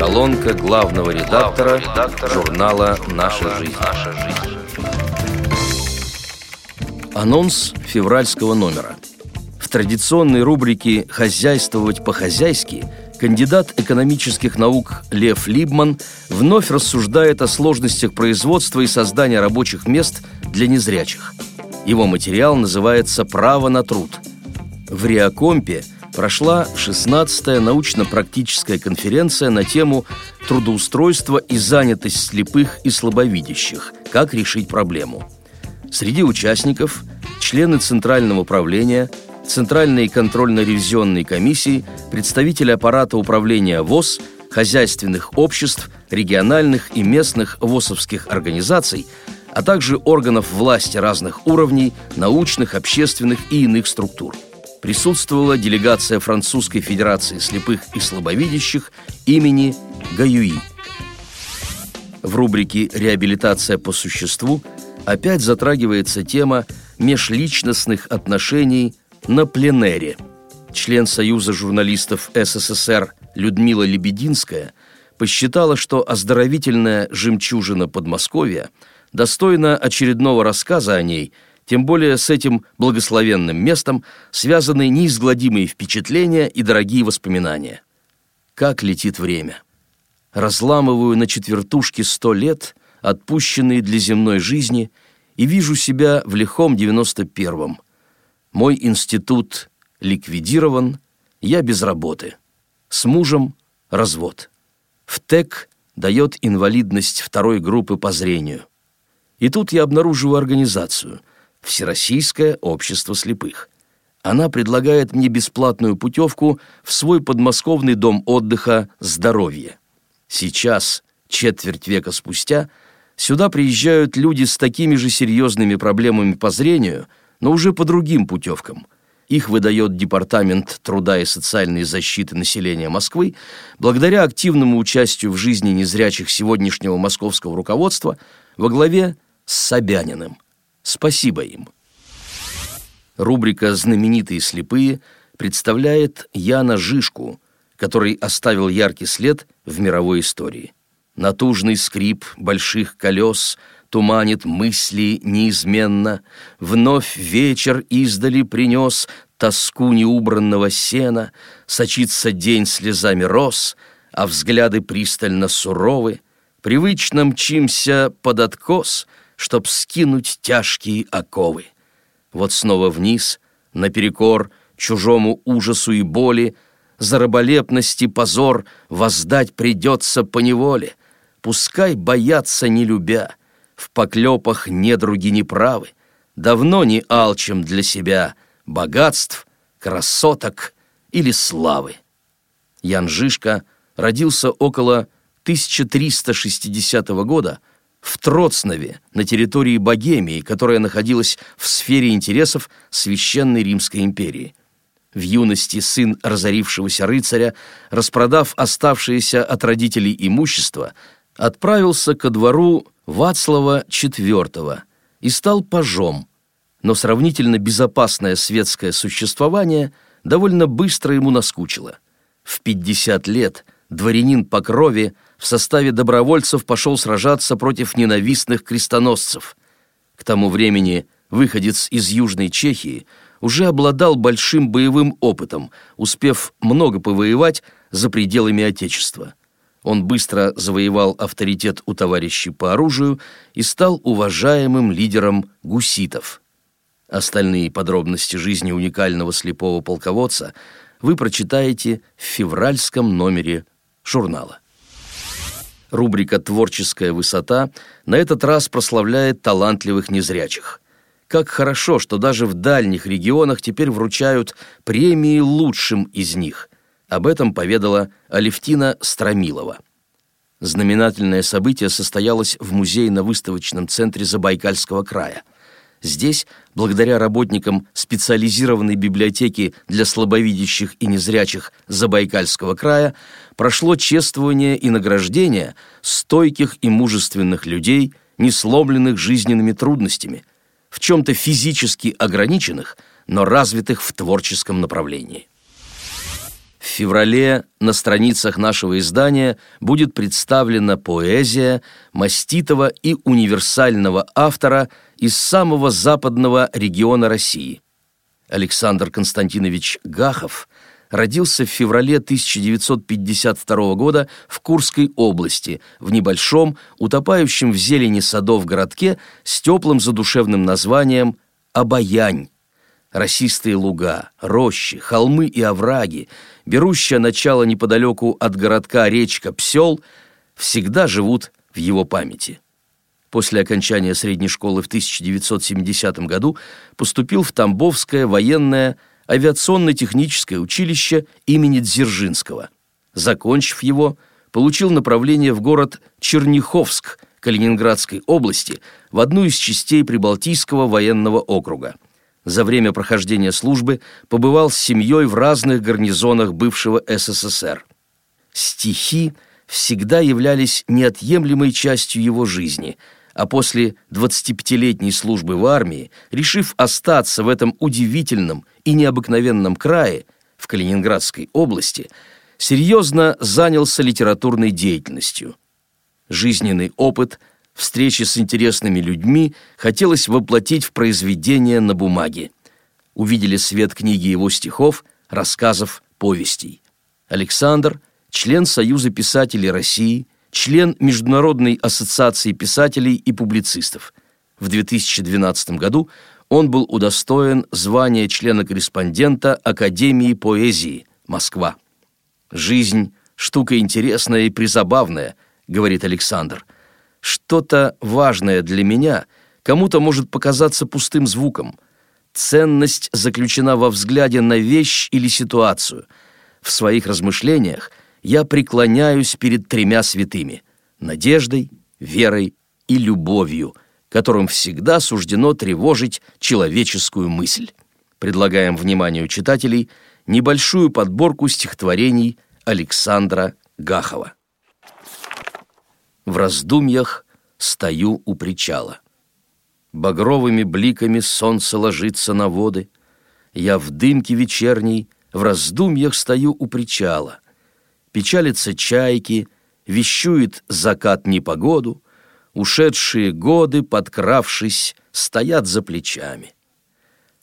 Колонка главного редактора, редактора журнала «Наша жизнь». «Наша жизнь». Анонс февральского номера. В традиционной рубрике «Хозяйствовать по-хозяйски» кандидат экономических наук Лев Либман вновь рассуждает о сложностях производства и создания рабочих мест для незрячих. Его материал называется «Право на труд». В Риакомпе прошла 16-я научно-практическая конференция на тему «Трудоустройство и занятость слепых и слабовидящих. Как решить проблему». Среди участников – члены Центрального управления – Центральной контрольно-ревизионной комиссии, представители аппарата управления ВОЗ, хозяйственных обществ, региональных и местных ВОСовских организаций, а также органов власти разных уровней, научных, общественных и иных структур. Присутствовала делегация Французской Федерации слепых и слабовидящих имени Гаюи. В рубрике «Реабилитация по существу» опять затрагивается тема межличностных отношений на пленэре. Член Союза журналистов СССР Людмила Лебединская посчитала, что оздоровительная жемчужина Подмосковья достойна очередного рассказа о ней, тем более с этим благословенным местом связаны неизгладимые впечатления и дорогие воспоминания. Как летит время. Разламываю на четвертушки сто лет, отпущенные для земной жизни, и вижу себя в лихом девяносто первом – мой институт ликвидирован, я без работы. С мужем развод. В ТЭК дает инвалидность второй группы по зрению. И тут я обнаруживаю организацию Всероссийское общество слепых. Она предлагает мне бесплатную путевку в свой подмосковный дом отдыха «Здоровье». Сейчас, четверть века спустя, сюда приезжают люди с такими же серьезными проблемами по зрению – но уже по другим путевкам. Их выдает Департамент труда и социальной защиты населения Москвы благодаря активному участию в жизни незрячих сегодняшнего московского руководства во главе с Собяниным. Спасибо им. Рубрика «Знаменитые слепые» представляет Яна Жишку, который оставил яркий след в мировой истории. Натужный скрип больших колес – туманит мысли неизменно. Вновь вечер издали принес тоску неубранного сена, Сочится день слезами роз, а взгляды пристально суровы. Привычно мчимся под откос, чтоб скинуть тяжкие оковы. Вот снова вниз, наперекор чужому ужасу и боли, за раболепность и позор воздать придется поневоле. Пускай боятся не любя — в поклепах недруги неправы, давно не алчим для себя богатств, красоток или славы. Ян Жишка родился около 1360 года в Троцнове на территории Богемии, которая находилась в сфере интересов Священной Римской империи. В юности сын разорившегося рыцаря, распродав оставшееся от родителей имущество, отправился ко двору Вацлава IV и стал пажом, но сравнительно безопасное светское существование довольно быстро ему наскучило. В 50 лет дворянин по крови в составе добровольцев пошел сражаться против ненавистных крестоносцев. К тому времени выходец из Южной Чехии уже обладал большим боевым опытом, успев много повоевать за пределами Отечества. Он быстро завоевал авторитет у товарищей по оружию и стал уважаемым лидером гуситов. Остальные подробности жизни уникального слепого полководца вы прочитаете в февральском номере журнала. Рубрика «Творческая высота» на этот раз прославляет талантливых незрячих. Как хорошо, что даже в дальних регионах теперь вручают премии лучшим из них. Об этом поведала Алевтина Страмилова. Знаменательное событие состоялось в музейно-выставочном центре Забайкальского края. Здесь, благодаря работникам специализированной библиотеки для слабовидящих и незрячих Забайкальского края, прошло чествование и награждение стойких и мужественных людей, не сломленных жизненными трудностями, в чем-то физически ограниченных, но развитых в творческом направлении. В феврале на страницах нашего издания будет представлена поэзия маститого и универсального автора из самого западного региона России. Александр Константинович Гахов родился в феврале 1952 года в Курской области, в небольшом, утопающем в зелени садов городке с теплым задушевным названием Обаянь. Росистые луга, рощи, холмы и овраги, берущая начало неподалеку от городка речка Псел, всегда живут в его памяти. После окончания средней школы в 1970 году поступил в Тамбовское военное авиационно-техническое училище имени Дзержинского. Закончив его, получил направление в город Черняховск Калининградской области в одну из частей Прибалтийского военного округа за время прохождения службы побывал с семьей в разных гарнизонах бывшего СССР. Стихи всегда являлись неотъемлемой частью его жизни, а после 25-летней службы в армии, решив остаться в этом удивительном и необыкновенном крае, в Калининградской области, серьезно занялся литературной деятельностью. Жизненный опыт – встречи с интересными людьми хотелось воплотить в произведение на бумаге. Увидели свет книги его стихов, рассказов, повестей. Александр – член Союза писателей России, член Международной ассоциации писателей и публицистов. В 2012 году он был удостоен звания члена-корреспондента Академии поэзии «Москва». «Жизнь – штука интересная и призабавная», – говорит Александр – что-то важное для меня кому-то может показаться пустым звуком. Ценность заключена во взгляде на вещь или ситуацию. В своих размышлениях я преклоняюсь перед тремя святыми – надеждой, верой и любовью, которым всегда суждено тревожить человеческую мысль. Предлагаем вниманию читателей небольшую подборку стихотворений Александра Гахова. В раздумьях стою у причала. Багровыми бликами солнце ложится на воды. Я в дымке вечерней в раздумьях стою у причала. Печалятся чайки, вещует закат непогоду, Ушедшие годы, подкравшись, стоят за плечами.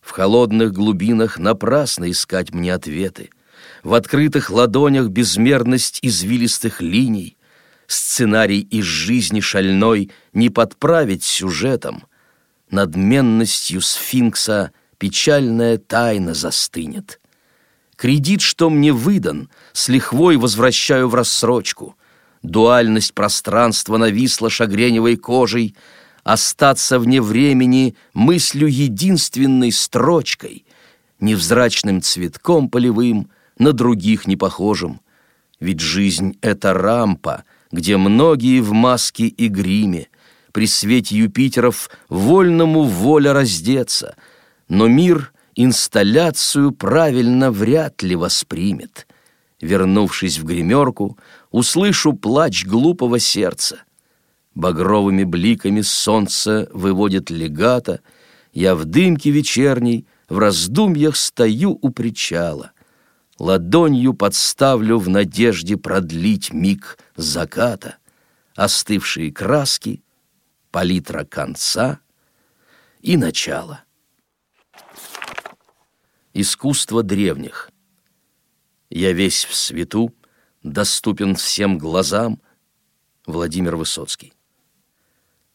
В холодных глубинах напрасно искать мне ответы, В открытых ладонях безмерность извилистых линий, Сценарий из жизни шальной не подправить сюжетом. Надменностью сфинкса печальная тайна застынет. Кредит, что мне выдан, с лихвой возвращаю в рассрочку. Дуальность пространства нависла шагреневой кожей, Остаться вне времени мыслью единственной строчкой, Невзрачным цветком полевым, на других не похожим. Ведь жизнь — это рампа — где многие в маске и гриме, при свете Юпитеров вольному воля раздеться, но мир инсталляцию правильно вряд ли воспримет. Вернувшись в гримерку, услышу плач глупого сердца. Багровыми бликами солнце выводит легато, я в дымке вечерней в раздумьях стою у причала. Ладонью подставлю в надежде продлить миг заката, Остывшие краски, палитра конца и начала. Искусство древних. Я весь в свету, доступен всем глазам. Владимир Высоцкий.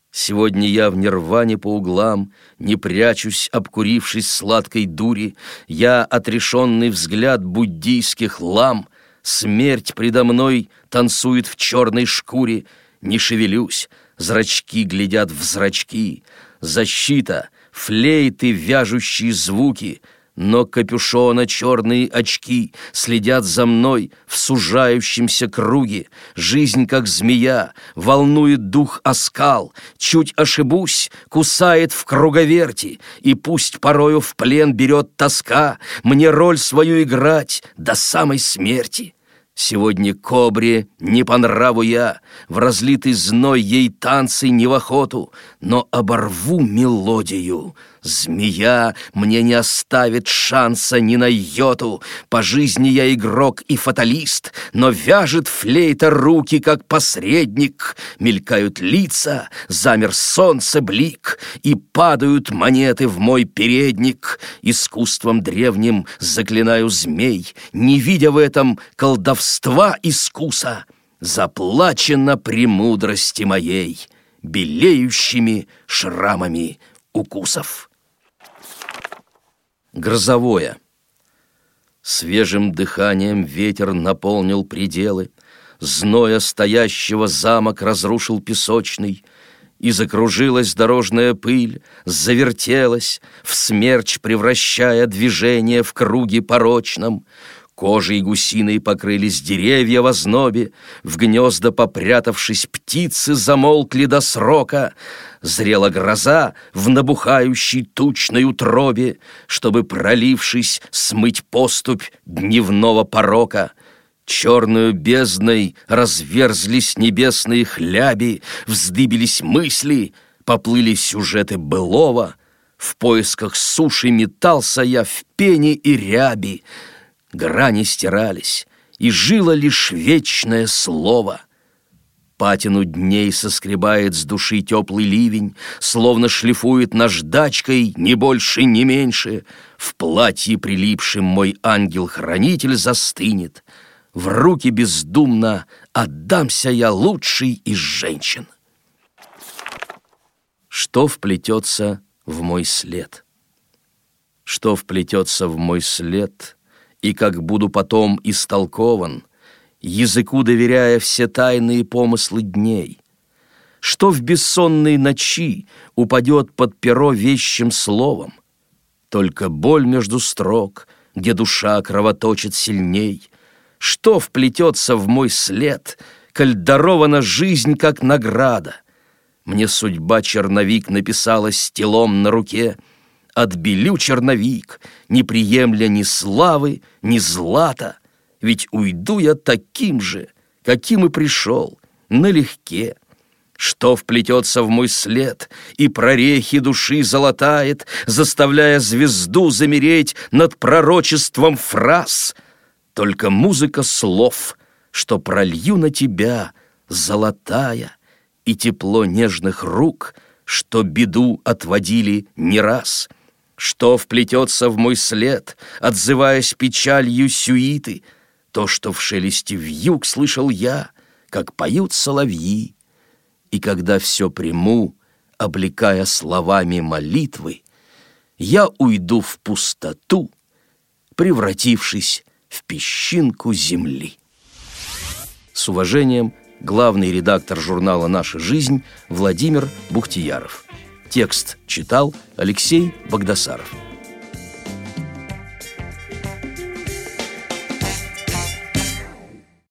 Сегодня я в нирване по углам, Не прячусь, обкурившись сладкой дури, Я отрешенный взгляд буддийских лам, Смерть предо мной танцует в черной шкуре, Не шевелюсь, зрачки глядят в зрачки, Защита, флейты, вяжущие звуки — но капюшона черные очки следят за мной в сужающемся круге. Жизнь, как змея, волнует дух оскал. Чуть ошибусь, кусает в круговерти, и пусть порою в плен берет тоска, мне роль свою играть до самой смерти. Сегодня кобре не по нраву я, В разлитый зной ей танцы не в охоту, Но оборву мелодию Змея мне не оставит шанса ни на йоту. По жизни я игрок и фаталист, но вяжет флейта руки, как посредник. Мелькают лица, замер солнце блик, и падают монеты в мой передник. Искусством древним заклинаю змей, не видя в этом колдовства искуса. Заплачено премудрости моей, белеющими шрамами укусов грозовое. Свежим дыханием ветер наполнил пределы, Зноя стоящего замок разрушил песочный, И закружилась дорожная пыль, завертелась, В смерч превращая движение в круге порочном. Кожей гусиной покрылись деревья в ознобе, В гнезда попрятавшись, птицы замолкли до срока. Зрела гроза в набухающей тучной утробе, Чтобы, пролившись, смыть поступь дневного порока. Черную бездной разверзлись небесные хляби, Вздыбились мысли, поплыли сюжеты былого. В поисках суши метался я в пене и ряби, грани стирались, и жило лишь вечное слово. Патину дней соскребает с души теплый ливень, Словно шлифует наждачкой, не больше, не меньше. В платье прилипшем мой ангел-хранитель застынет. В руки бездумно отдамся я лучший из женщин. Что вплетется в мой след? Что вплетется в мой след — и как буду потом истолкован, языку доверяя все тайные помыслы дней, что в бессонной ночи упадет под перо вещим словом, только боль между строк, где душа кровоточит сильней, что вплетется в мой след, коль дарована жизнь как награда. Мне судьба черновик написала стелом на руке — отбелю черновик, не приемля ни славы, ни злата, ведь уйду я таким же, каким и пришел, налегке. Что вплетется в мой след и прорехи души золотает, заставляя звезду замереть над пророчеством фраз? Только музыка слов, что пролью на тебя, золотая, и тепло нежных рук, что беду отводили не раз — что вплетется в мой след, отзываясь печалью сюиты, то, что в шелесте вьюг слышал я, как поют соловьи. И когда все приму, облекая словами молитвы, я уйду в пустоту, превратившись в песчинку земли. С уважением, главный редактор журнала «Наша жизнь» Владимир Бухтияров. Текст читал Алексей Богдасаров.